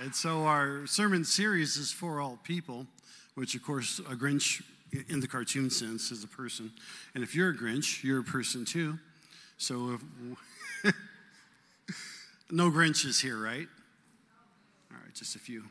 And so our sermon series is for all people, which of course a Grinch in the cartoon sense is a person. And if you're a Grinch, you're a person too. So if, no Grinches here, right? All right, just a few.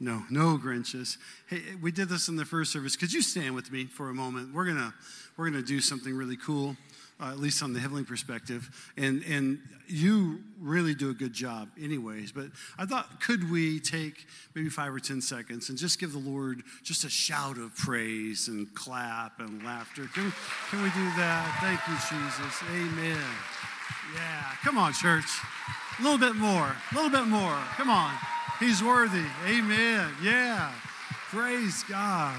No, no Grinches. Hey, we did this in the first service. Could you stand with me for a moment? We're gonna we're gonna do something really cool uh, at least on the heavenly perspective. And, and you really do a good job, anyways. But I thought, could we take maybe five or 10 seconds and just give the Lord just a shout of praise and clap and laughter? Can can we do that? Thank you, Jesus. Amen. Yeah, come on, church. A little bit more, a little bit more. Come on. He's worthy. Amen. Yeah. Praise God.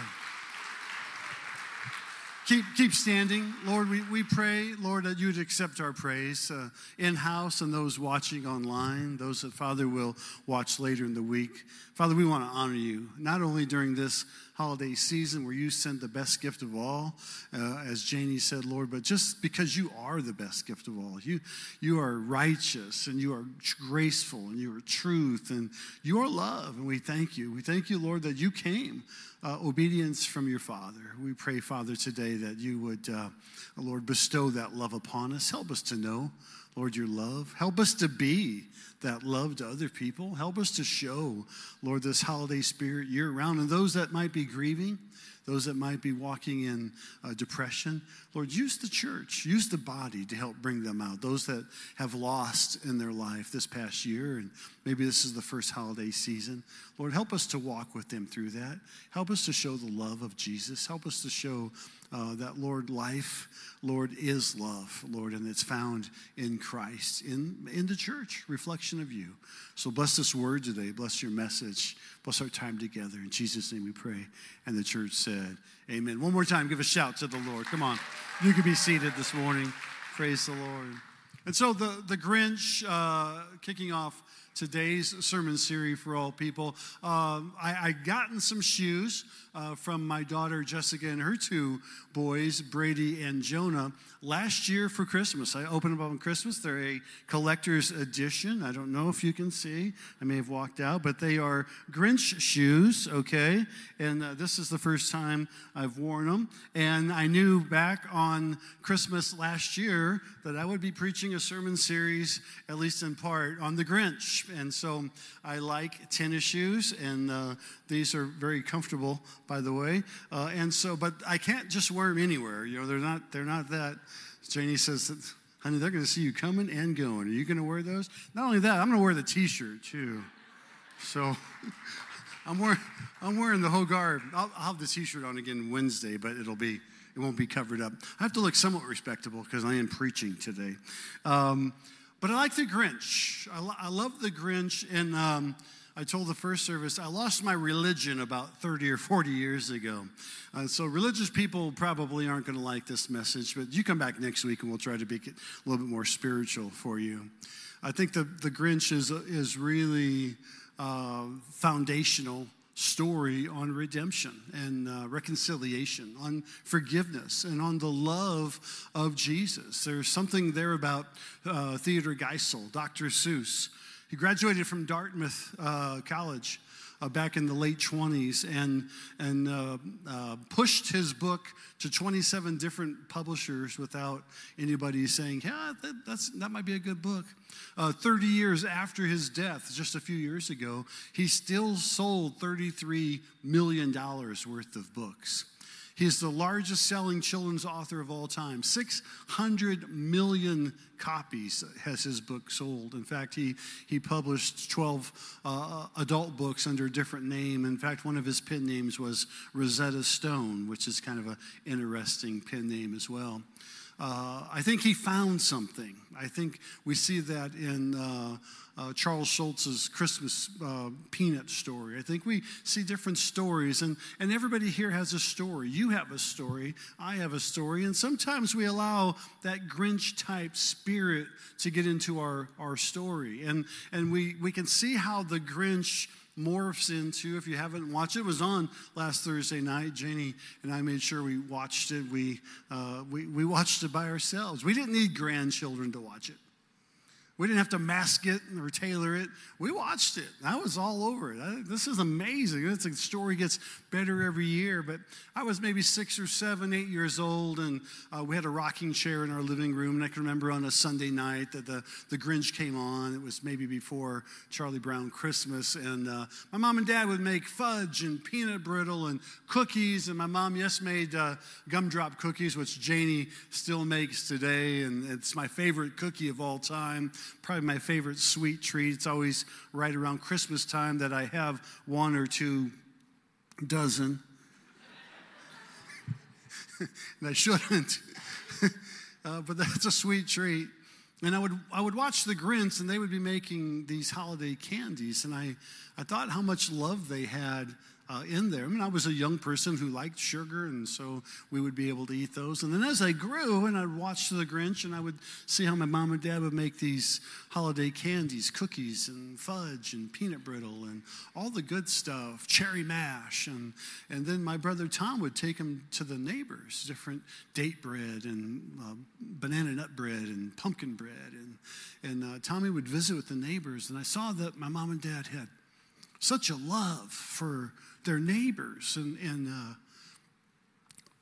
Keep, keep standing. Lord, we, we pray, Lord, that you would accept our praise uh, in house and those watching online, those that, Father, will watch later in the week. Father, we want to honor you, not only during this holiday season where you send the best gift of all, uh, as Janie said, Lord, but just because you are the best gift of all. You, you are righteous and you are graceful and you are truth and you are love. And we thank you. We thank you, Lord, that you came uh, obedience from your Father. We pray, Father, today that you would, uh, Lord, bestow that love upon us. Help us to know, Lord, your love. Help us to be that love to other people. Help us to show, Lord, this holiday spirit year round. And those that might be grieving, those that might be walking in uh, depression. Lord, use the church, use the body to help bring them out. Those that have lost in their life this past year, and maybe this is the first holiday season. Lord, help us to walk with them through that. Help us to show the love of Jesus. Help us to show uh, that, Lord, life, Lord, is love, Lord, and it's found in Christ, in, in the church, reflection of you. So bless this word today. Bless your message. Bless our time together. In Jesus' name we pray. And the church said, Amen. One more time, give a shout to the Lord. Come on. You can be seated this morning. Praise the Lord. And so the, the Grinch uh, kicking off today's sermon series for all people. Um, I, I gotten some shoes uh, from my daughter Jessica and her two boys, Brady and Jonah, last year for Christmas. I opened them up on Christmas. They're a collector's edition. I don't know if you can see. I may have walked out, but they are Grinch shoes, okay? And uh, this is the first time I've worn them. And I knew back on Christmas last year that I would be preaching a sermon series, at least in part, on the Grinch and so I like tennis shoes, and uh, these are very comfortable, by the way. Uh, and so, but I can't just wear them anywhere. You know, they're not they're not that. Janie says, "Honey, they're going to see you coming and going. Are you going to wear those? Not only that, I'm going to wear the T-shirt too. So." I'm wearing, I'm wearing the whole garb. I'll, I'll have the T-shirt on again Wednesday, but it'll be, it won't be covered up. I have to look somewhat respectable because I am preaching today. Um, but I like the Grinch. I, lo- I love the Grinch. And um, I told the first service, I lost my religion about 30 or 40 years ago. Uh, so religious people probably aren't going to like this message, but you come back next week and we'll try to make it a little bit more spiritual for you. I think the, the Grinch is, is really uh, foundational story on redemption and uh, reconciliation, on forgiveness, and on the love of Jesus. There's something there about uh, Theodore Geisel, Dr. Seuss. He graduated from Dartmouth uh, College uh, back in the late 20s and, and uh, uh, pushed his book to 27 different publishers without anybody saying, yeah, that, that's, that might be a good book. Uh, 30 years after his death, just a few years ago, he still sold $33 million worth of books. He's the largest selling children's author of all time. 600 million copies has his book sold. In fact, he, he published 12 uh, adult books under a different name. In fact, one of his pen names was Rosetta Stone, which is kind of an interesting pen name as well. Uh, I think he found something. I think we see that in uh, uh, Charles Schulz's Christmas uh, peanut story. I think we see different stories, and, and everybody here has a story. You have a story, I have a story, and sometimes we allow that Grinch type spirit to get into our, our story. And, and we, we can see how the Grinch morphs into. If you haven't watched it, it was on last Thursday night. Janie and I made sure we watched it. We, uh, we, we watched it by ourselves. We didn't need grandchildren to watch it. We didn't have to mask it or tailor it. We watched it. I was all over it. I, this is amazing. It's a story gets better every year. But I was maybe six or seven, eight years old, and uh, we had a rocking chair in our living room. And I can remember on a Sunday night that the, the Grinch came on. It was maybe before Charlie Brown Christmas. And uh, my mom and dad would make fudge and peanut brittle and cookies. And my mom, yes, made uh, gumdrop cookies, which Janie still makes today. And it's my favorite cookie of all time probably my favorite sweet treat. It's always right around Christmas time that I have one or two dozen. and I shouldn't. uh, but that's a sweet treat. And I would, I would watch the Grinch, and they would be making these holiday candies. And I, I thought how much love they had uh, in there. I mean, I was a young person who liked sugar, and so we would be able to eat those. And then as I grew, and I'd watch The Grinch, and I would see how my mom and dad would make these holiday candies, cookies, and fudge, and peanut brittle, and all the good stuff, cherry mash. And, and then my brother Tom would take them to the neighbors, different date bread, and uh, banana nut bread, and pumpkin bread. And, and uh, Tommy would visit with the neighbors, and I saw that my mom and dad had such a love for their neighbors and, and uh,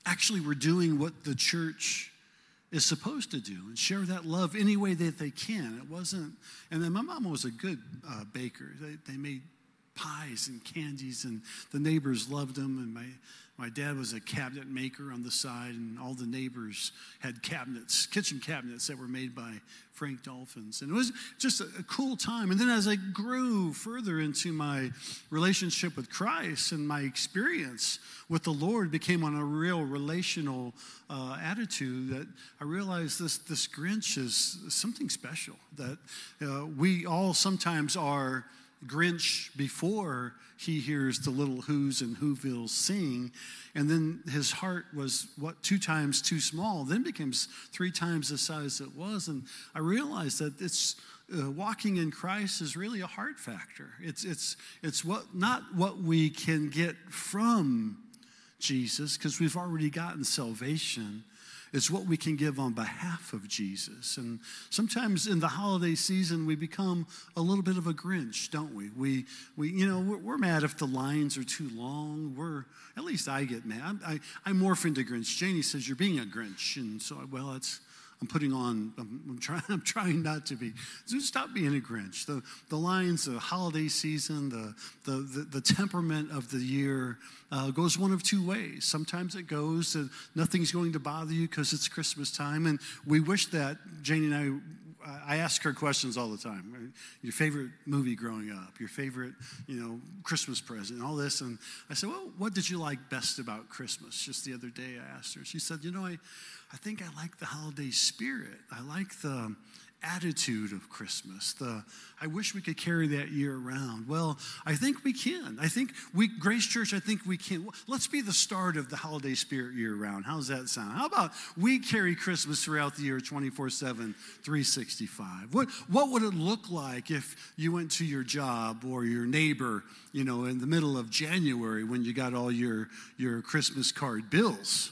actually were doing what the church is supposed to do and share that love any way that they can. It wasn't, and then my mom was a good uh, baker. They, they made pies and candies, and the neighbors loved them. And my, my dad was a cabinet maker on the side, and all the neighbors had cabinets, kitchen cabinets that were made by Frank Dolphens. And it was just a, a cool time. And then as I grew further into my relationship with Christ and my experience with the Lord became on a real relational uh, attitude, that I realized this, this Grinch is something special, that uh, we all sometimes are Grinch before he hears the little who's and whovilles sing. And then his heart was, what, two times too small, then becomes three times the size it was. And I realized that it's, uh, walking in Christ is really a heart factor. It's, it's, it's what, not what we can get from Jesus, because we've already gotten salvation, it's what we can give on behalf of Jesus. And sometimes in the holiday season, we become a little bit of a Grinch, don't we? We, we you know, we're, we're mad if the lines are too long. We're, at least I get mad. I, I morph into Grinch. Janie says, You're being a Grinch. And so, well, it's, I'm putting on, I'm, I'm, trying, I'm trying not to be. So stop being a Grinch. The, the lines, the holiday season, the, the, the, the temperament of the year uh, goes one of two ways. Sometimes it goes that nothing's going to bother you because it's Christmas time. And we wish that, Janie and I, I ask her questions all the time. Your favorite movie growing up, your favorite, you know, Christmas present, all this. And I said, well, what did you like best about Christmas? Just the other day I asked her. She said, you know, I, I think I like the holiday spirit. I like the attitude of Christmas. The I wish we could carry that year around. Well, I think we can. I think we Grace Church, I think we can. Let's be the start of the holiday spirit year round. How's that sound? How about we carry Christmas throughout the year 24/7, 365? What what would it look like if you went to your job or your neighbor, you know, in the middle of January when you got all your your Christmas card bills?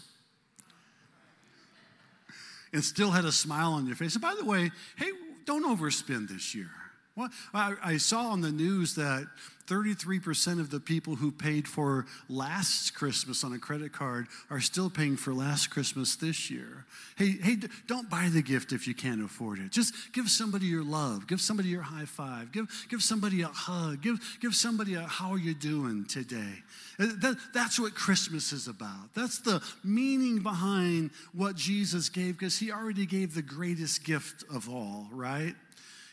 And still had a smile on your face. And by the way, hey, don't overspend this year. Well, I, I saw on the news that 33% of the people who paid for last Christmas on a credit card are still paying for last Christmas this year. Hey, hey, don't buy the gift if you can't afford it. Just give somebody your love. Give somebody your high five. Give, give somebody a hug. Give, give somebody a how are you doing today. Uh, that, that's what Christmas is about. That's the meaning behind what Jesus gave because he already gave the greatest gift of all, right?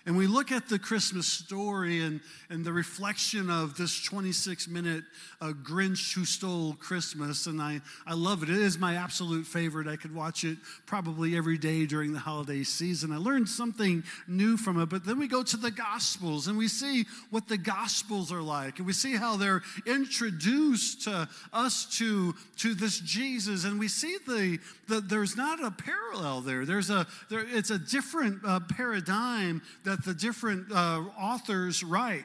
And we look at the Christmas story and, and the reflection of this 26 minute uh, Grinch who stole Christmas. And I, I love it. It is my absolute favorite. I could watch it probably every day during the holiday season. I learned something new from it. But then we go to the Gospels and we see what the Gospels are like. And we see how they're introduced to us to, to this Jesus. And we see the, the there's not a parallel there. There's a, there, it's a different uh, paradigm that that the different uh, authors write.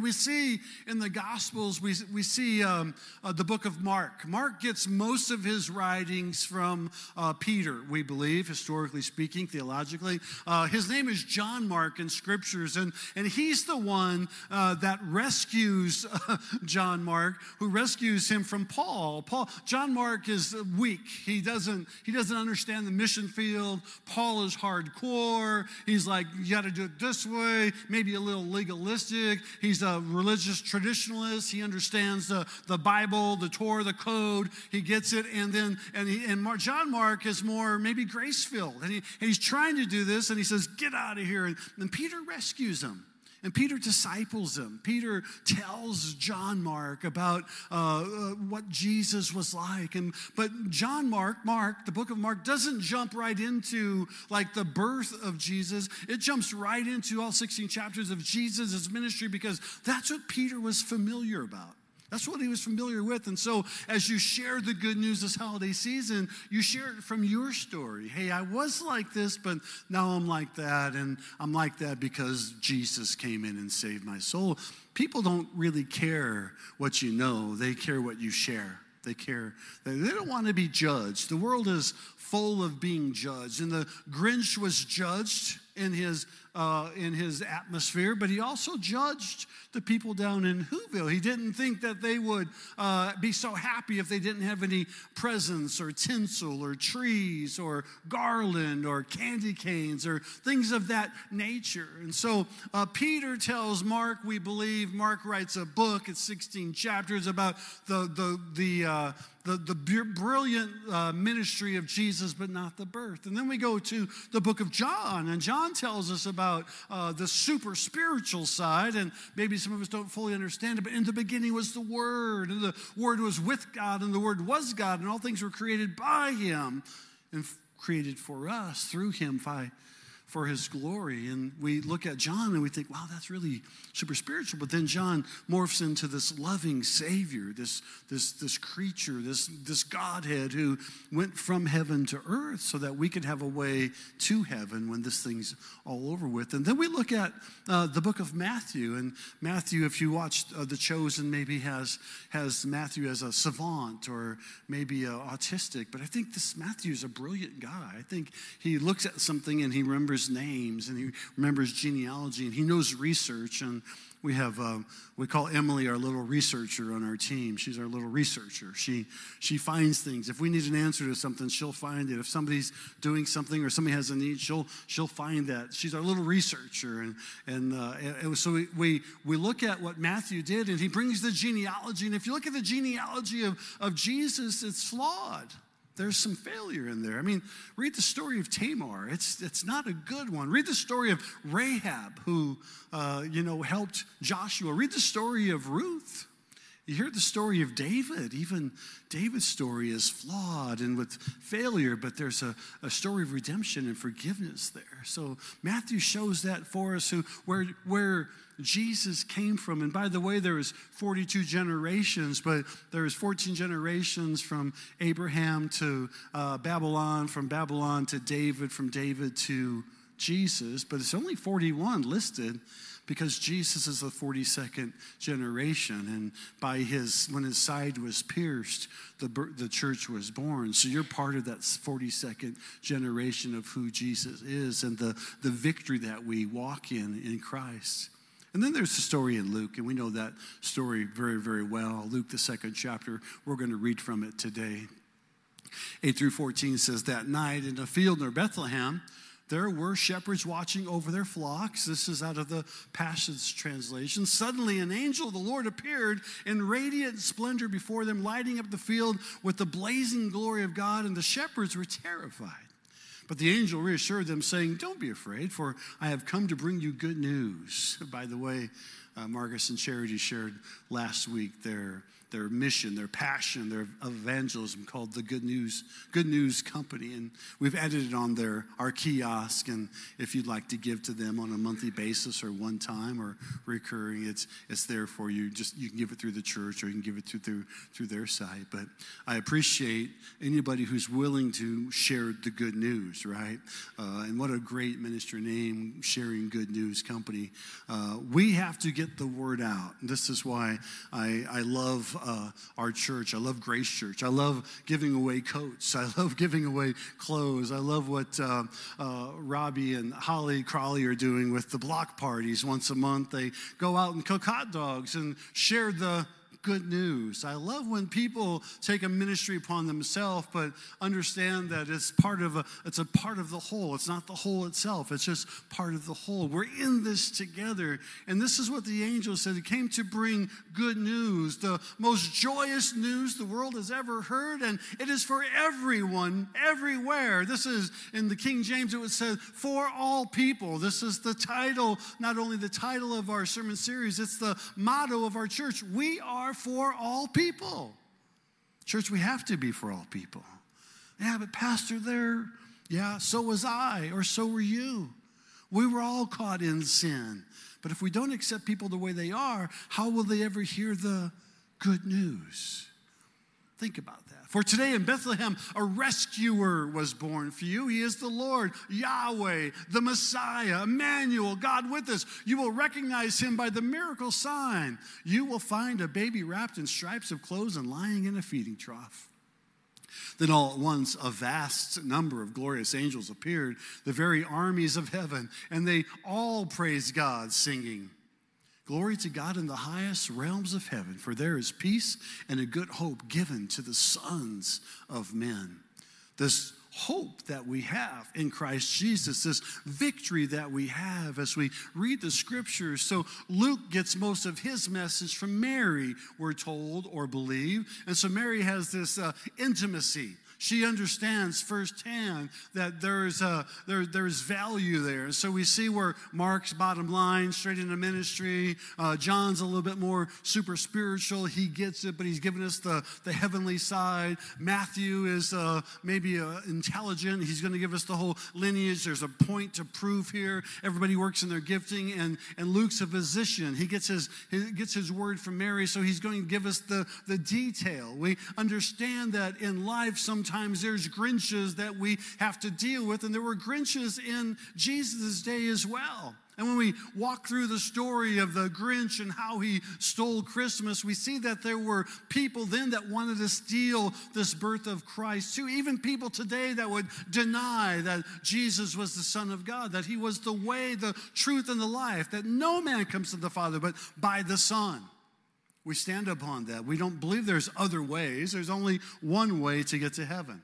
We see in the Gospels, we, we see um, uh, the book of Mark. Mark gets most of his writings from uh, Peter, we believe, historically speaking, theologically. Uh, his name is John Mark in scriptures, and, and he's the one uh, that rescues John Mark, who rescues him from Paul. Paul. John Mark is weak. He doesn't, he doesn't understand the mission field. Paul is hardcore. He's like, you got to do it this way, maybe a little legalistic. He's a religious traditionalist. He understands the, the Bible, the Torah, the code. He gets it. And then, and, he, and Mark, John Mark is more maybe grace filled. And, he, and he's trying to do this. And he says, Get out of here. And, and Peter rescues him. And Peter disciples him. Peter tells John Mark about uh, uh, what Jesus was like. And but John Mark, Mark, the book of Mark, doesn't jump right into like the birth of Jesus. It jumps right into all 16 chapters of Jesus' ministry because that's what Peter was familiar about. That's what he was familiar with. And so, as you share the good news this holiday season, you share it from your story. Hey, I was like this, but now I'm like that. And I'm like that because Jesus came in and saved my soul. People don't really care what you know, they care what you share. They care. They don't want to be judged. The world is full of being judged. And the Grinch was judged in his, uh, in his atmosphere, but he also judged the people down in Whoville. He didn't think that they would uh, be so happy if they didn't have any presents or tinsel or trees or garland or candy canes or things of that nature. And so uh, Peter tells Mark, we believe, Mark writes a book, it's 16 chapters about the, the, the, uh, the, the brilliant uh, ministry of Jesus, but not the birth. And then we go to the book of John, and John tells us about uh, the super spiritual side, and maybe some of us don't fully understand it, but in the beginning was the Word, and the Word was with God, and the Word was God, and all things were created by Him and created for us through Him by for his glory. And we look at John and we think, wow, that's really super spiritual. But then John morphs into this loving Savior, this, this, this creature, this, this Godhead who went from heaven to earth so that we could have a way to heaven when this thing's all over with. And then we look at uh, the book of Matthew. And Matthew, if you watched uh, The Chosen, maybe has, has Matthew as a savant or maybe autistic. But I think this Matthew is a brilliant guy. I think he looks at something and he remembers names and he remembers genealogy and he knows research. And we have, uh, we call Emily our little researcher on our team. She's our little researcher. She, she finds things. If we need an answer to something, she'll find it. If somebody's doing something or somebody has a need, she'll, she'll find that. She's our little researcher. And, and, uh, and so we, we, we look at what Matthew did and he brings the genealogy. And if you look at the genealogy of, of Jesus, it's flawed there's some failure in there. I mean, read the story of Tamar. It's, it's not a good one. Read the story of Rahab, who, uh, you know, helped Joshua. Read the story of Ruth. You hear the story of David. Even David's story is flawed and with failure, but there's a, a story of redemption and forgiveness there. So Matthew shows that for us who where where Jesus came from. And by the way, there was 42 generations, but there was 14 generations from Abraham to uh, Babylon, from Babylon to David, from David to Jesus, but it's only 41 listed because Jesus is the 42nd generation. And by his, when his side was pierced, the, the church was born. So you're part of that 42nd generation of who Jesus is and the, the victory that we walk in in Christ. And then there's the story in Luke, and we know that story very, very well. Luke, the second chapter, we're going to read from it today. 8 through 14 says, That night in a field near Bethlehem, there were shepherds watching over their flocks. This is out of the Passion translation. Suddenly, an angel of the Lord appeared in radiant splendor before them, lighting up the field with the blazing glory of God, and the shepherds were terrified. But the angel reassured them, saying, Don't be afraid, for I have come to bring you good news. By the way, uh, Marcus and Charity shared last week their their mission, their passion, their evangelism called the Good News Good News Company, and we've added it on their our kiosk. And if you'd like to give to them on a monthly basis or one time or recurring, it's it's there for you. Just you can give it through the church or you can give it through through, through their site. But I appreciate anybody who's willing to share the good news, right? Uh, and what a great minister name, sharing good news company. Uh, we have to get the word out. This is why I, I love uh, our church. I love Grace Church. I love giving away coats. I love giving away clothes. I love what uh, uh, Robbie and Holly Crawley are doing with the block parties once a month. They go out and cook hot dogs and share the good news. I love when people take a ministry upon themselves, but understand that it's part of a it's a part of the whole. It's not the whole itself. It's just part of the whole. We're in this together. And this is what the angel said. He came to bring good news, the most joyous news the world has ever heard, and it is for everyone, everywhere. This is in the King James, it was said, for all people. This is the title, not only the title of our sermon series, it's the motto of our church. We are are for all people. Church, we have to be for all people. Yeah, but Pastor, there, yeah, so was I, or so were you. We were all caught in sin. But if we don't accept people the way they are, how will they ever hear the good news? Think about that. For today in Bethlehem, a rescuer was born for you. He is the Lord, Yahweh, the Messiah, Emmanuel, God with us. You will recognize him by the miracle sign. You will find a baby wrapped in stripes of clothes and lying in a feeding trough. Then all at once a vast number of glorious angels appeared, the very armies of heaven, and they all praised God, singing. Glory to God in the highest realms of heaven, for there is peace and a good hope given to the sons of men. This hope that we have in Christ Jesus, this victory that we have as we read the scriptures. So Luke gets most of his message from Mary, we're told or believe. And so Mary has this uh, intimacy she understands firsthand that there's, a, there, there's value there. So we see where Mark's bottom line, straight into ministry. Uh, John's a little bit more super spiritual. He gets it, but he's giving us the, the heavenly side. Matthew is uh, maybe uh, intelligent. He's going to give us the whole lineage. There's a point to prove here. Everybody works in their gifting. And, and Luke's a physician. He gets his, he gets his word from Mary, so he's going to give us the, the detail. We understand that in life, sometimes sometimes there's Grinches that we have to deal with, and there were Grinches in Jesus' day as well. And when we walk through the story of the Grinch and how he stole Christmas, we see that there were people then that wanted to steal this birth of Christ too. Even people today that would deny that Jesus was the Son of God, that he was the way, the truth, and the life, that no man comes to the Father but by the Son. We stand upon that. We don't believe there's other ways. There's only one way to get to heaven.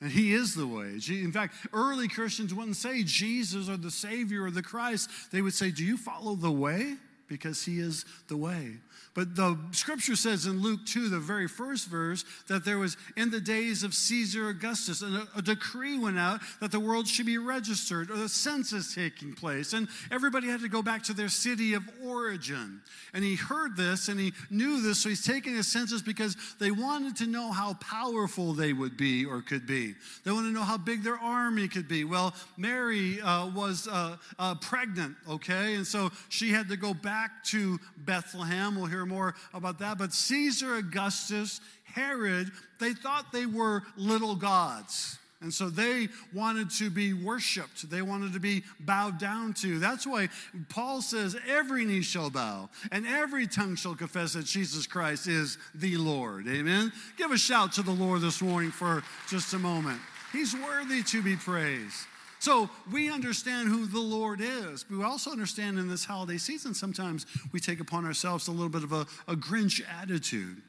And he is the way. In fact, early Christians wouldn't say Jesus or the Savior or the Christ. They would say, Do you follow the way? Because he is the way. But the scripture says in Luke 2, the very first verse, that there was in the days of Caesar Augustus, a, a decree went out that the world should be registered, or the census taking place. And everybody had to go back to their city of origin. And he heard this and he knew this, so he's taking a census because they wanted to know how powerful they would be or could be. They wanted to know how big their army could be. Well, Mary uh, was uh, uh, pregnant, okay? And so she had to go back to Bethlehem. We'll hear hear more about that. But Caesar Augustus, Herod, they thought they were little gods. And so they wanted to be worshiped. They wanted to be bowed down to. That's why Paul says, every knee shall bow and every tongue shall confess that Jesus Christ is the Lord. Amen. Give a shout to the Lord this morning for just a moment. He's worthy to be praised. So we understand who the Lord is, but we also understand in this holiday season, sometimes we take upon ourselves a little bit of a, a Grinch attitude.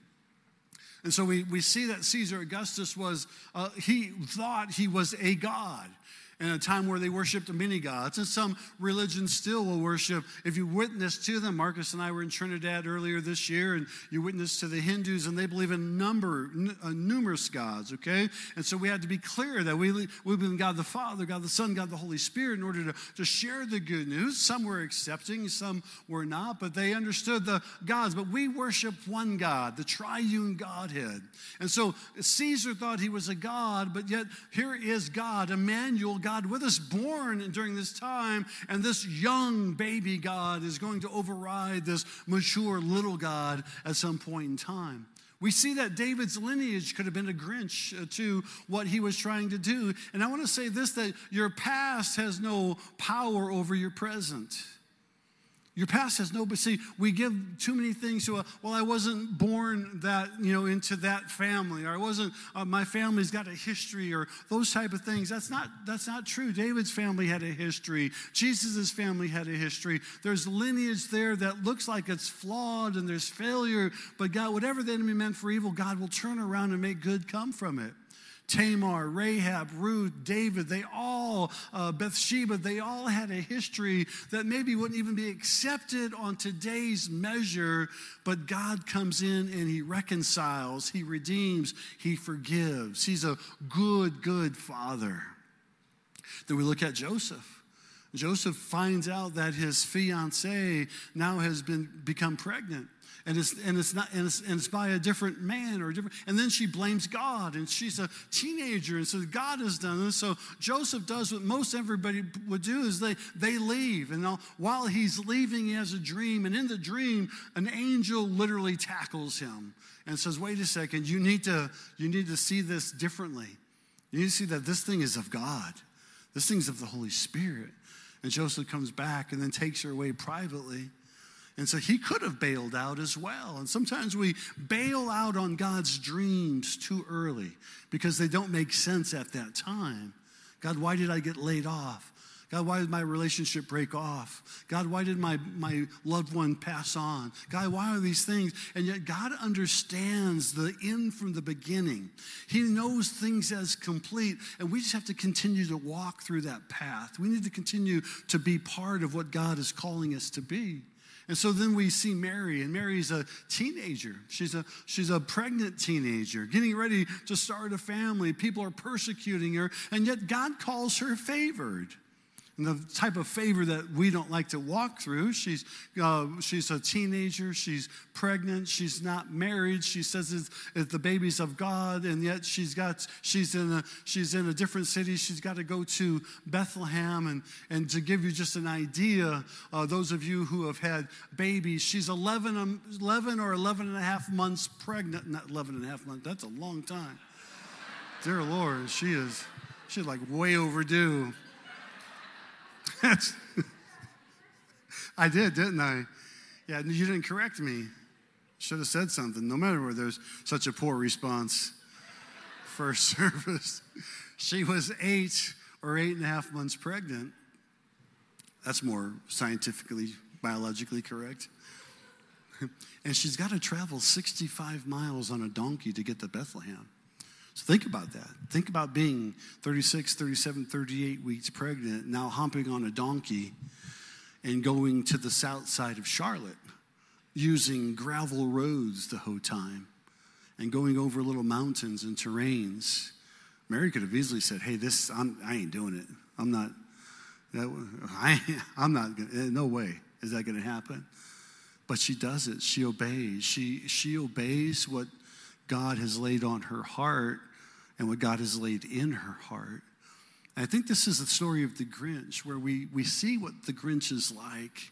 And so we, we see that Caesar Augustus was, uh, he thought he was a God in a time where they worshiped many gods. And some religions still will worship. If you witness to them, Marcus and I were in Trinidad earlier this year, and you witness to the Hindus, and they believe in number, n- uh, numerous gods, okay? And so we had to be clear that we, we believe in God the Father, God the Son, God the Holy Spirit in order to, to share the good news. Some were accepting, some were not, but they understood the gods. But we worship one God, the triune Godhead. And so Caesar thought he was a God, but yet here is God, Emmanuel, God God with us, born during this time, and this young baby God is going to override this mature little God at some point in time. We see that David's lineage could have been a Grinch uh, to what he was trying to do. And I want to say this that your past has no power over your present. Your past has no, but see, we give too many things to, a, well, I wasn't born that, you know, into that family, or I wasn't, uh, my family's got a history, or those type of things. That's not, that's not true. David's family had a history. Jesus's family had a history. There's lineage there that looks like it's flawed and there's failure, but God, whatever the enemy meant for evil, God will turn around and make good come from it. Tamar, Rahab, Ruth, David, they all, uh, Bathsheba, they all had a history that maybe wouldn't even be accepted on today's measure, but God comes in and He reconciles, He redeems, He forgives. He's a good, good Father. Then we look at Joseph. Joseph finds out that his fiancee now has been become pregnant and it's and it's not and it's, and it's by a different man or different and then she blames god and she's a teenager and says god has done this. So joseph does what most everybody would do is they they leave and while he's leaving he has a dream and in the dream an angel literally tackles him and says wait a second you need to you need to see this differently. You need to see that this thing is of god. This thing's of the holy spirit. And joseph comes back and then takes her away privately and so he could have bailed out as well. And sometimes we bail out on God's dreams too early because they don't make sense at that time. God, why did I get laid off? God, why did my relationship break off? God, why did my, my loved one pass on? God, why are these things? And yet, God understands the end from the beginning. He knows things as complete, and we just have to continue to walk through that path. We need to continue to be part of what God is calling us to be. And so then we see Mary, and Mary's a teenager. She's a, she's a pregnant teenager, getting ready to start a family. People are persecuting her, and yet God calls her favored the type of favor that we don't like to walk through. She's, uh, she's a teenager, she's pregnant, she's not married. She says it's, it's, the baby's of God, and yet she's got she's in a she's in a different city. She's got to go to Bethlehem, and and to give you just an idea, uh, those of you who have had babies, she's 11, um, 11 or 11 and a half months pregnant. Not 11 and a half months. That's a long time. Dear Lord, she is she's like way overdue. I did, didn't I? Yeah, you didn't correct me. Should have said something, no matter where there's such a poor response. First service. She was eight or eight and a half months pregnant. That's more scientifically, biologically correct. and she's got to travel 65 miles on a donkey to get to Bethlehem. So think about that. Think about being 36, 37, 38 weeks pregnant, now humping on a donkey and going to the south side of Charlotte using gravel roads the whole time and going over little mountains and terrains. Mary could have easily said, Hey, this, I'm, I ain't doing it. I'm not, I, I'm not, gonna, eh, no way is that going to happen. But she does it. She obeys. She, she obeys what God has laid on her heart and what God has laid in her heart. And I think this is the story of the Grinch, where we, we see what the Grinch is like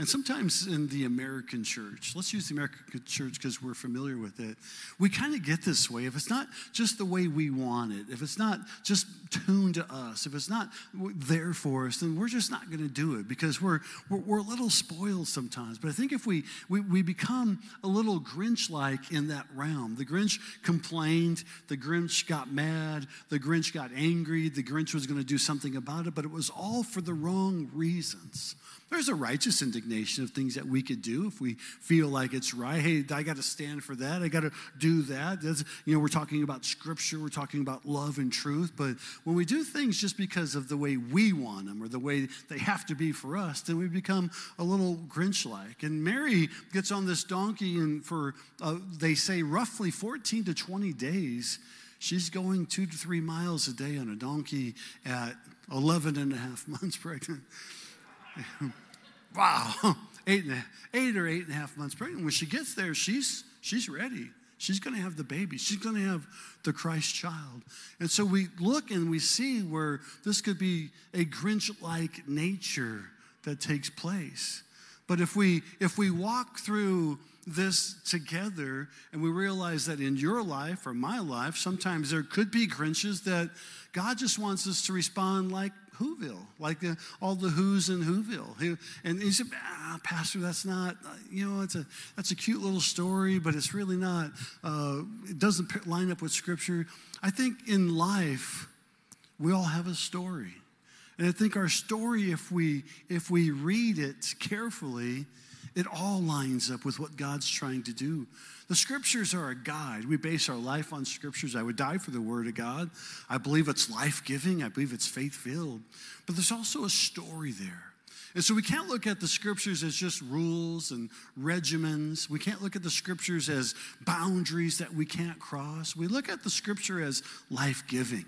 and sometimes in the American church, let's use the American church because we're familiar with it, we kind of get this way. If it's not just the way we want it, if it's not just tuned to us, if it's not there for us, then we're just not going to do it because we're, we're, we're, a little spoiled sometimes. But I think if we, we, we become a little Grinch like in that realm, the Grinch complained, the Grinch got mad, the Grinch got angry, the Grinch was going to do something about it, but it was all for the wrong reasons. There's a righteous indignation of things that we could do if we feel like it's right. Hey, I got to stand for that. I got to do that. That's, you know, we're talking about scripture, we're talking about love and truth. But when we do things just because of the way we want them or the way they have to be for us, then we become a little Grinch like. And Mary gets on this donkey, and for, uh, they say, roughly 14 to 20 days, she's going two to three miles a day on a donkey at 11 and a half months pregnant. wow, eight, and a, eight or eight and a half months pregnant. When she gets there, she's, she's ready. She's going to have the baby. She's going to have the Christ child. And so we look and we see where this could be a Grinch like nature that takes place. But if we if we walk through this together and we realize that in your life or my life, sometimes there could be Grinches that God just wants us to respond like Whoville, like the, all the Who's in Whoville. and he said, ah, Pastor, that's not, uh, you know, it's a, that's a cute little story, but it's really not, uh, it doesn't line up with Scripture. I think in life, we all have a story. And I think our story, if we, if we read it carefully, it all lines up with what God's trying to do. The scriptures are a guide. We base our life on scriptures. I would die for the word of God. I believe it's life giving, I believe it's faith filled. But there's also a story there. And so we can't look at the scriptures as just rules and regimens. We can't look at the scriptures as boundaries that we can't cross. We look at the scripture as life giving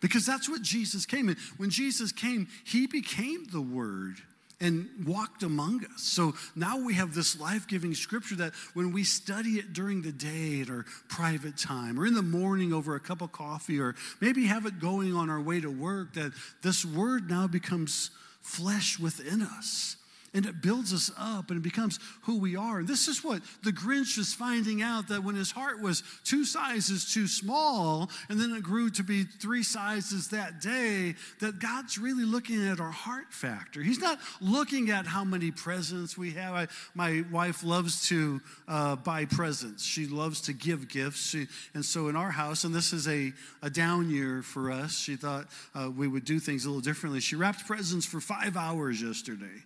because that's what Jesus came in. When Jesus came, he became the word and walked among us. So now we have this life giving scripture that when we study it during the day at our private time or in the morning over a cup of coffee or maybe have it going on our way to work, that this word now becomes flesh within us and it builds us up and it becomes who we are. And this is what the Grinch was finding out that when his heart was two sizes too small and then it grew to be three sizes that day, that God's really looking at our heart factor. He's not looking at how many presents we have. I, my wife loves to uh, buy presents, she loves to give gifts. She, and so in our house, and this is a, a down year for us, she thought uh, we would do things a little differently. She wrapped presents for five hours yesterday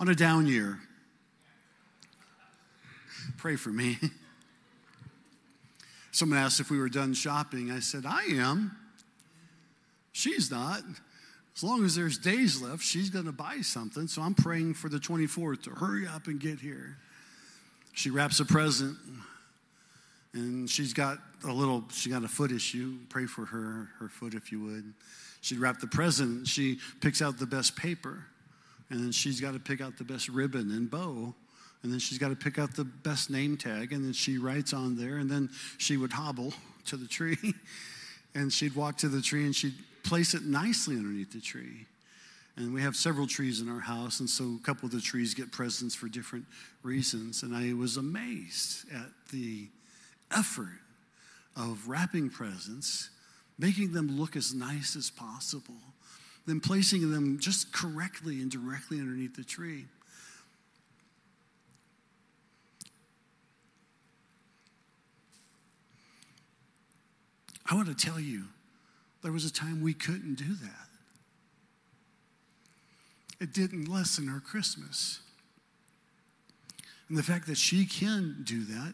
on a down year. Pray for me. Someone asked if we were done shopping. I said, I am. She's not. As long as there's days left, she's going to buy something. So I'm praying for the 24th to hurry up and get here. She wraps a present, and she's got a little, she got a foot issue. Pray for her, her foot if you would. She'd wrap the present. She picks out the best paper and then she's got to pick out the best ribbon and bow and then she's got to pick out the best name tag and then she writes on there and then she would hobble to the tree and she'd walk to the tree and she'd place it nicely underneath the tree. And we have several trees in our house and so a couple of the trees get presents for different reasons and i was amazed at the effort of wrapping presents making them look as nice as possible then placing them just correctly and directly underneath the tree. I want to tell you, there was a time we couldn't do that. It didn't lessen our Christmas. And the fact that she can do that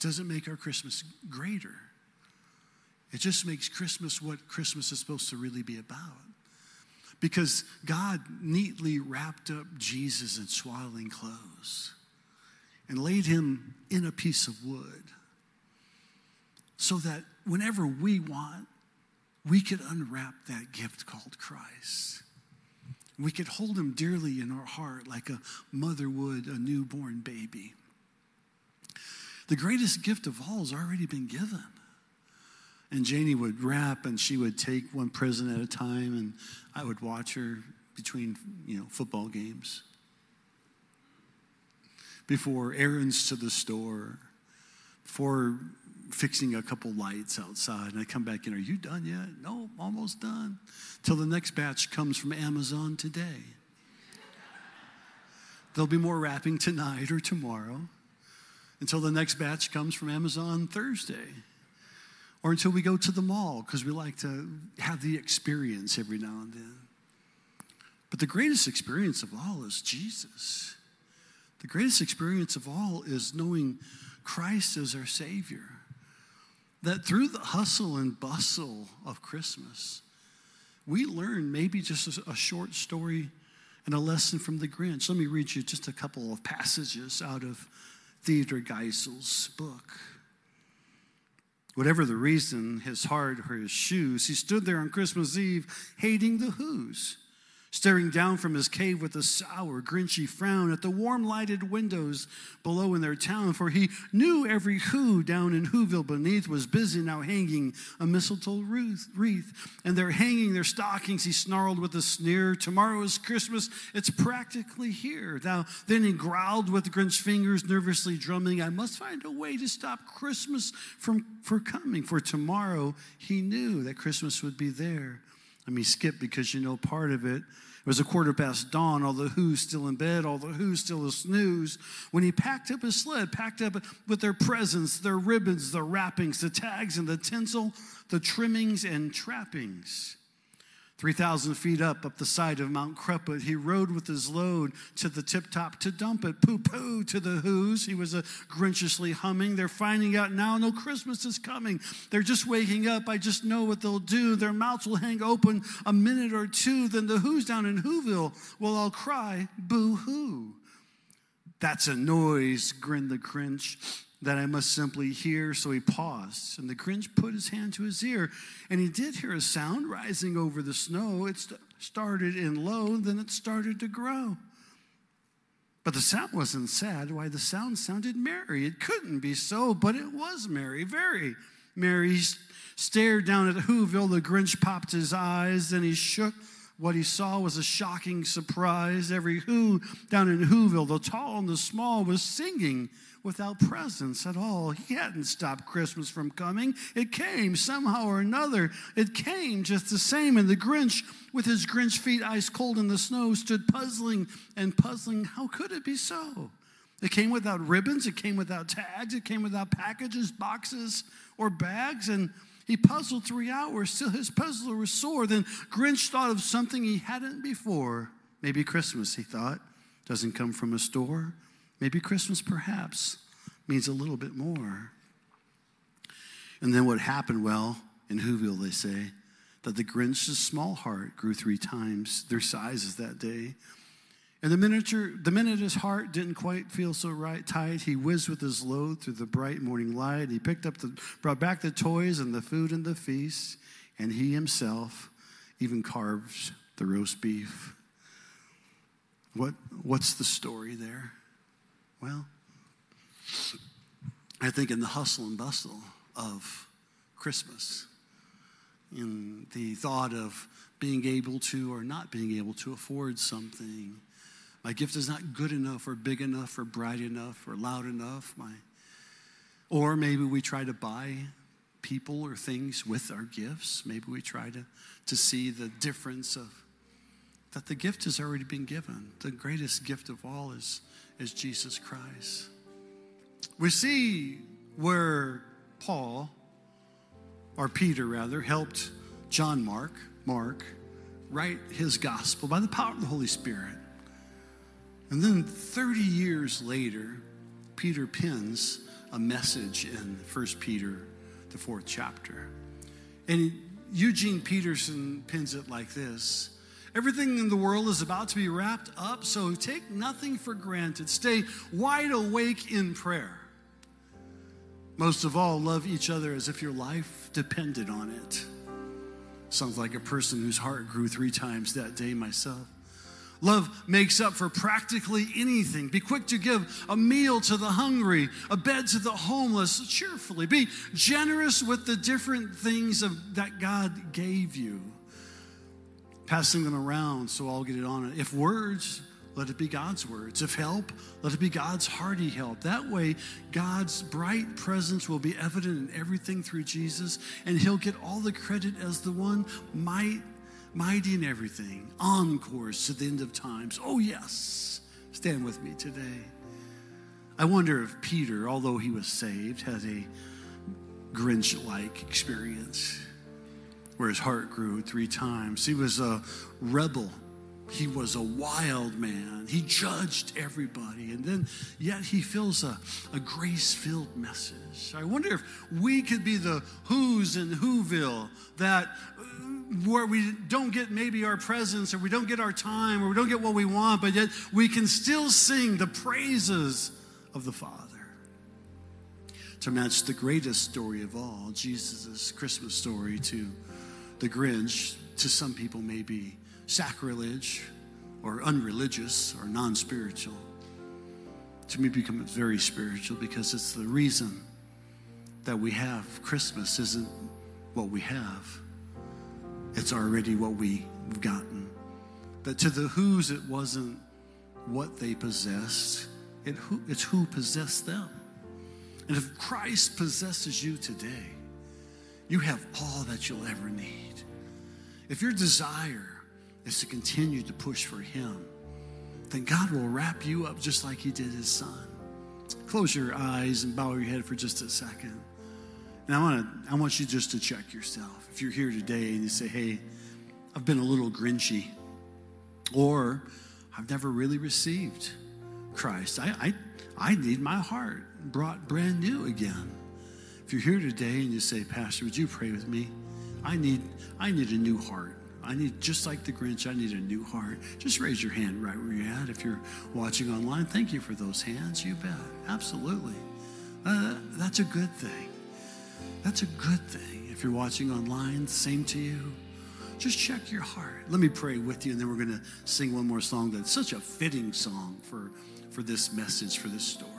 doesn't make our Christmas greater. It just makes Christmas what Christmas is supposed to really be about because God neatly wrapped up Jesus in swaddling clothes and laid him in a piece of wood so that whenever we want, we could unwrap that gift called Christ. We could hold him dearly in our heart like a mother would a newborn baby. The greatest gift of all has already been given. And Janie would wrap and she would take one present at a time, and I would watch her between, you know, football games. Before errands to the store, before fixing a couple lights outside, and I come back in, Are you done yet? No, almost done. Till the next batch comes from Amazon today. There'll be more wrapping tonight or tomorrow until the next batch comes from Amazon Thursday or until we go to the mall because we like to have the experience every now and then. But the greatest experience of all is Jesus. The greatest experience of all is knowing Christ as our Savior. That through the hustle and bustle of Christmas, we learn maybe just a, short story and a lesson from the Grinch. Let me read you just a couple of passages out of Theodore Geisel's book. Whatever the reason, his heart or his shoes, he stood there on Christmas Eve hating the Who's staring down from his cave with a sour, grinchy frown at the warm lighted windows below in their town, for he knew every who down in Whoville beneath was busy now hanging a mistletoe wreath. And they're hanging their stockings, he snarled with a sneer. Tomorrow is Christmas, it's practically here. Now, then he growled with Grinch fingers nervously drumming, I must find a way to stop Christmas from for coming, for tomorrow he knew that Christmas would be there Let me skip because you know part of it. It was a quarter past dawn, all the who's still in bed, all the who's still a snooze. When he packed up his sled, packed up with their presents, their ribbons, the wrappings, the tags, and the tinsel, the trimmings and trappings. 3,000 feet up, up the side of Mount Crumpit, he rode with his load to the tip top to dump it. Poo poo to the who's. He was uh, a grinchiously humming. They're finding out now no Christmas is coming. They're just waking up. I just know what they'll do. Their mouths will hang open a minute or two. Then the who's down in Whoville will all cry, boo hoo. That's a noise, grinned the Grinch that I must simply hear. So he paused, and the Grinch put his hand to his ear, and he did hear a sound rising over the snow. It st- started in low, then it started to grow. But the sound wasn't sad. Why, the sound sounded merry. It couldn't be so, but it was merry, very merry. He stared down at Whoville. The Grinch popped his eyes, and he shook. What he saw was a shocking surprise. Every who down in Whoville, the tall and the small, was singing without presents at all. He hadn't stopped Christmas from coming. It came somehow or another. It came just the same. And the Grinch, with his Grinch feet ice cold in the snow, stood puzzling and puzzling. How could it be so? It came without ribbons, it came without tags, it came without packages, boxes, or bags. And he puzzled three hours till his puzzler was sore. Then Grinch thought of something he hadn't before. Maybe Christmas, he thought, doesn't come from a store. Maybe Christmas, perhaps, means a little bit more. And then what happened? Well, in Whoville, they say that the Grinch's small heart grew three times their sizes that day. And the, miniature, the minute his heart didn't quite feel so right tight, he whizzed with his load through the bright morning light. He picked up the, brought back the toys and the food and the feast, and he himself even carved the roast beef. What, what's the story there? Well, I think in the hustle and bustle of Christmas, in the thought of being able to or not being able to afford something, my gift is not good enough or big enough or bright enough or loud enough. My, or maybe we try to buy people or things with our gifts. Maybe we try to, to see the difference of that the gift has already been given. The greatest gift of all is is Jesus Christ. We see where Paul, or Peter rather, helped John Mark, Mark, write his gospel by the power of the Holy Spirit. And then 30 years later, Peter pins a message in 1 Peter, the fourth chapter. And Eugene Peterson pins it like this Everything in the world is about to be wrapped up, so take nothing for granted. Stay wide awake in prayer. Most of all, love each other as if your life depended on it. Sounds like a person whose heart grew three times that day myself. Love makes up for practically anything. Be quick to give a meal to the hungry, a bed to the homeless cheerfully. Be generous with the different things of, that God gave you passing them around so I'll get it on. If words, let it be God's words. If help, let it be God's hearty help. That way, God's bright presence will be evident in everything through Jesus, and He'll get all the credit as the one might, mighty in everything, on course to the end of times. Oh, yes. Stand with me today. I wonder if Peter, although he was saved, had a Grinch like experience where his heart grew three times. He was a rebel. He was a wild man. He judged everybody. And then, yet, he feels a, a grace filled message. I wonder if we could be the who's in Whoville that uh, where we don't get maybe our presents or we don't get our time or we don't get what we want, but yet we can still sing the praises of the Father. To match the greatest story of all, Jesus' Christmas story, to the Grinch, to some people, may be sacrilege or unreligious or non spiritual. To me, becomes very spiritual because it's the reason that we have Christmas isn't what we have, it's already what we've gotten. That to the who's, it wasn't what they possessed, it who, it's who possessed them. And if Christ possesses you today, you have all that you'll ever need. if your desire is to continue to push for Him, then God will wrap you up just like He did His Son. Close your eyes and bow your head for just a second. And I want to, I want you just to check yourself. If you're here today and you say, "Hey, I've been a little grinchy," or "I've never really received Christ. I, I, I need my heart brought brand new again." If you're here today and you say, "Pastor, would you pray with me? I need, I need a new heart." I need, just like the Grinch, I need a new heart. Just raise your hand right where you're at. If you're watching online, thank you for those hands. You bet. Absolutely. Uh, that's a good thing. That's a good thing. If you're watching online, same to you. Just check your heart. Let me pray with you, and then we're going to sing one more song that's such a fitting song for, for this message, for this story.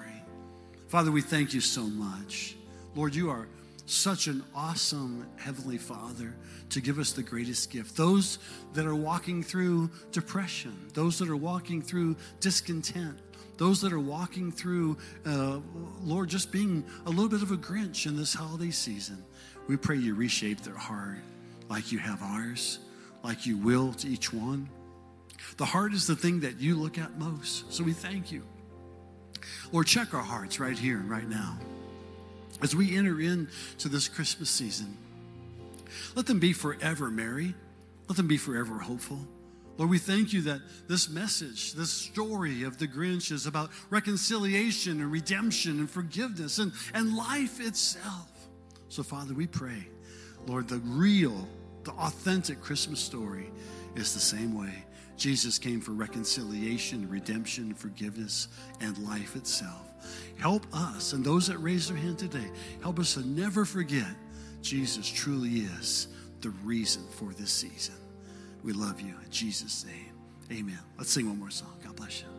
Father, we thank you so much. Lord, you are such an awesome Heavenly Father to give us the greatest gift. Those that are walking through depression, those that are walking through discontent, those that are walking through, uh, Lord, just being a little bit of a Grinch in this holiday season, we pray you reshape their heart like you have ours, like you will to each one. The heart is the thing that you look at most. So we thank you. Lord, check our hearts right here and right now. As we enter into this Christmas season, let them be forever merry. Let them be forever hopeful. Lord, we thank you that this message, this story of the Grinch is about reconciliation and redemption and forgiveness and, and life itself. So, Father, we pray, Lord, the real, the authentic Christmas story is the same way. Jesus came for reconciliation, redemption, forgiveness, and life itself. Help us and those that raise their hand today, help us to never forget Jesus truly is the reason for this season. We love you. In Jesus' name, amen. Let's sing one more song. God bless you.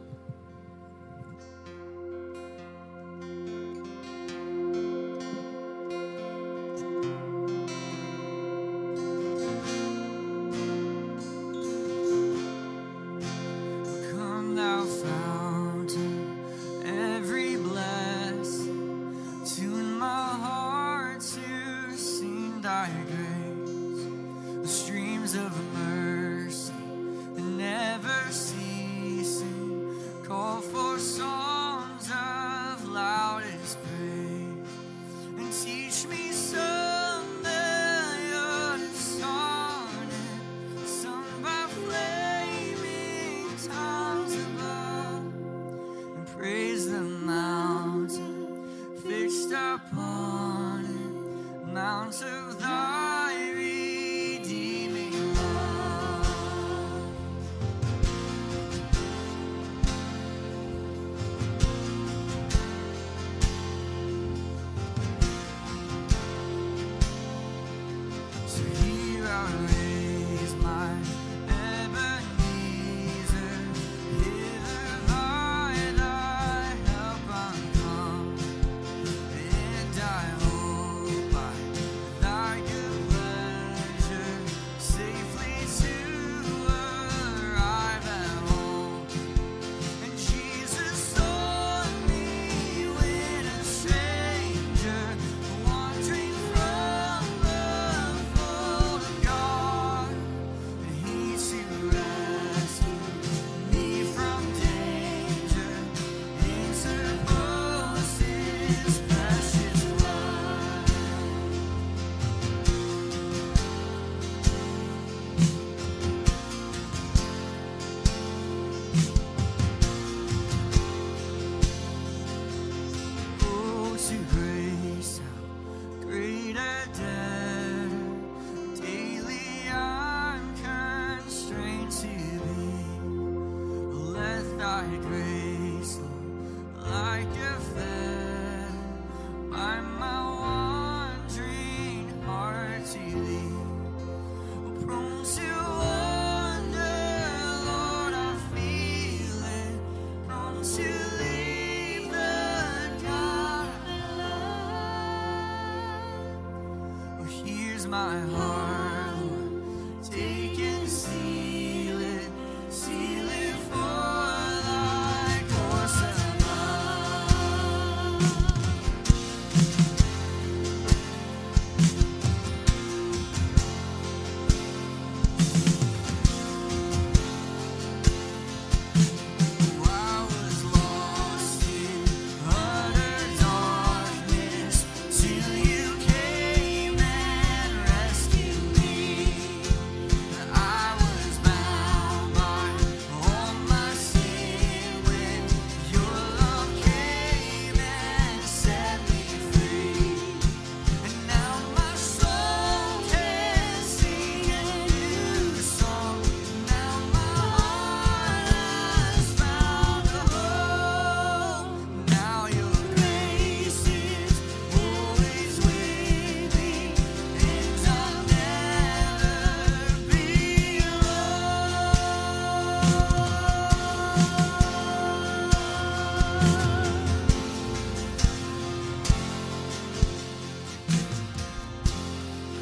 my heart.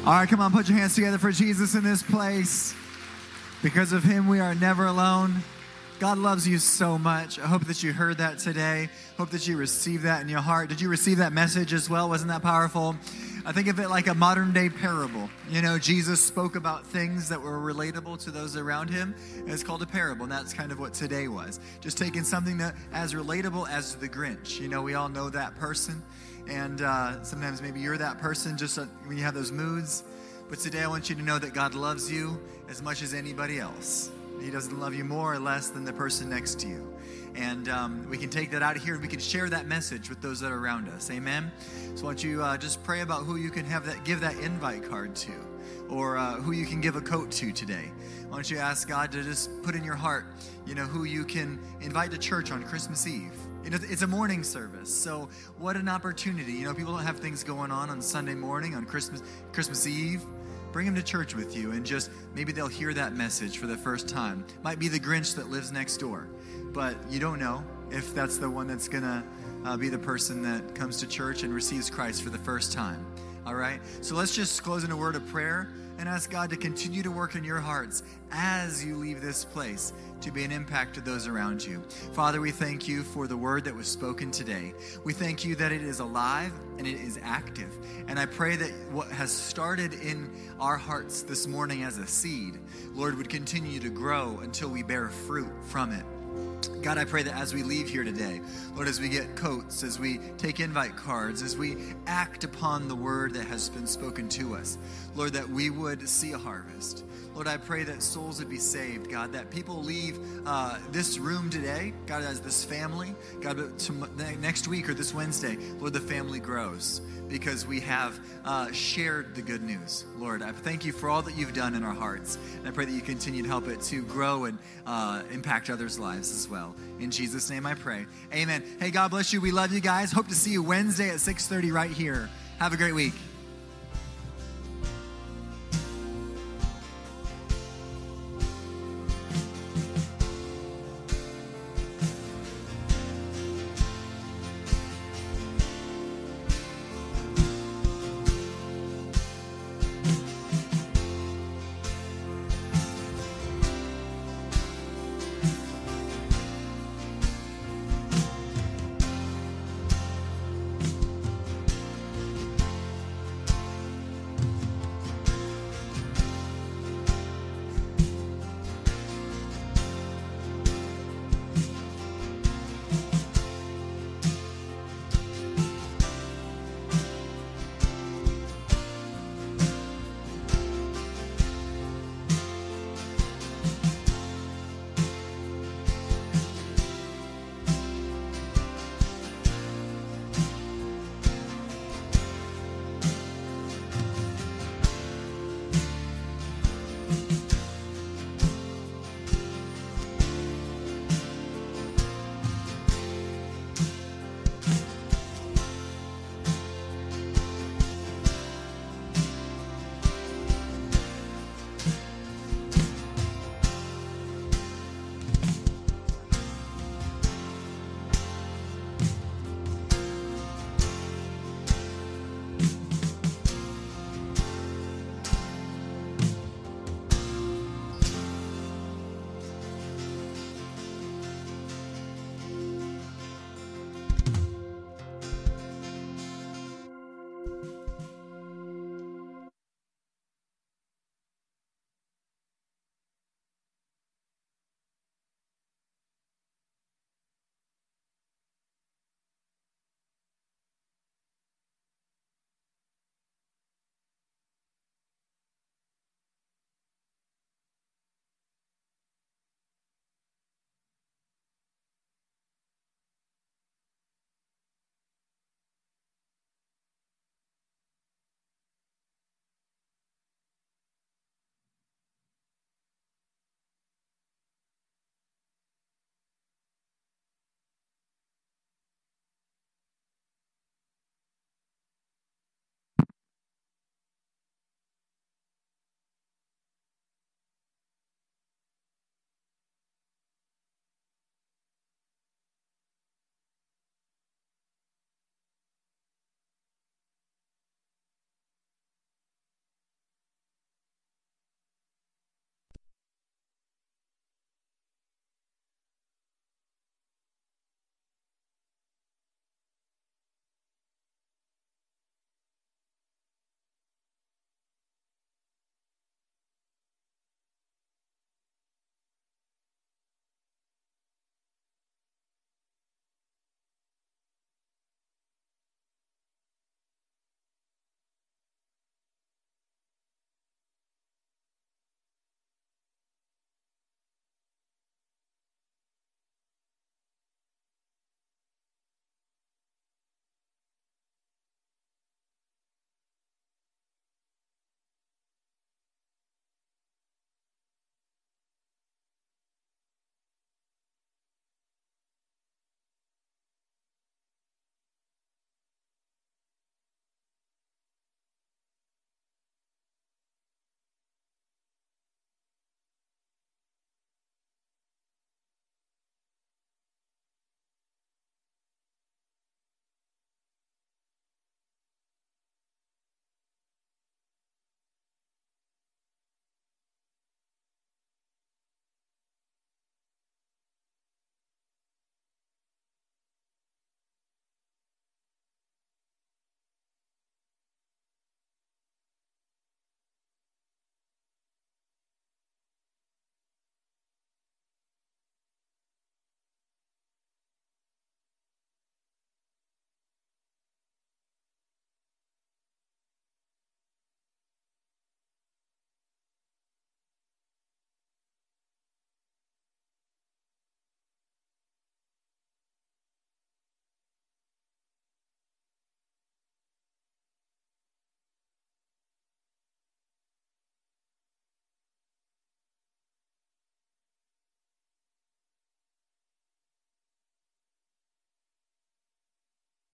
All right, come on, put your hands together for Jesus in this place. Because of him, we are never alone. God loves you so much. I hope that you heard that today. Hope that you received that in your heart. Did you receive that message as well? Wasn't that powerful? I think of it like a modern day parable. You know, Jesus spoke about things that were relatable to those around him. It's called a parable, and that's kind of what today was. Just taking something that as relatable as the Grinch. You know, we all know that person, and uh, sometimes maybe you're that person just uh, when you have those moods. But today I want you to know that God loves you as much as anybody else. He doesn't love you more or less than the person next to you. And um, we can take that out of here and we can share that message with those that are around us. Amen. So why don't you uh, just pray about who you can have that give that invite card to, or uh, who you can give a coat to today. Why don't you ask God to just put in your heart, you know, who you can invite to church on Christmas Eve. You know, it's a morning service, so what an opportunity. You know, people don't have things going on on Sunday morning, on Christmas Christmas Eve bring them to church with you and just maybe they'll hear that message for the first time. Might be the Grinch that lives next door, but you don't know if that's the one that's to uh, be the person that comes to church and receives Christ for the first time. All right? So let's just close in a word of prayer and ask God to continue to work in your hearts as you leave this place to be an impact to those around you. Father, we thank you for the word that was spoken today. We thank you that it is alive and it is active. And I pray that what has started in our hearts this morning as a seed, Lord, would continue to grow until we bear fruit from it. God, I pray that as we leave here today, Lord, as we get coats, as we take invite cards, as we act upon the word that has been spoken to us, Lord, that we would see a harvest. Lord, I pray that souls would be saved, God, that people leave uh, this room today, God, as this family, God, to, next week or this Wednesday, Lord, the family grows because we have uh, shared the good news. Lord, I thank you for all that you've done in our hearts. And I pray that you continue to help it to grow and uh, impact others' lives as well. In Jesus' name I pray. Amen. Hey, God bless you. We love you guys. Hope to see you Wednesday at 6.30 right here. Have a great week.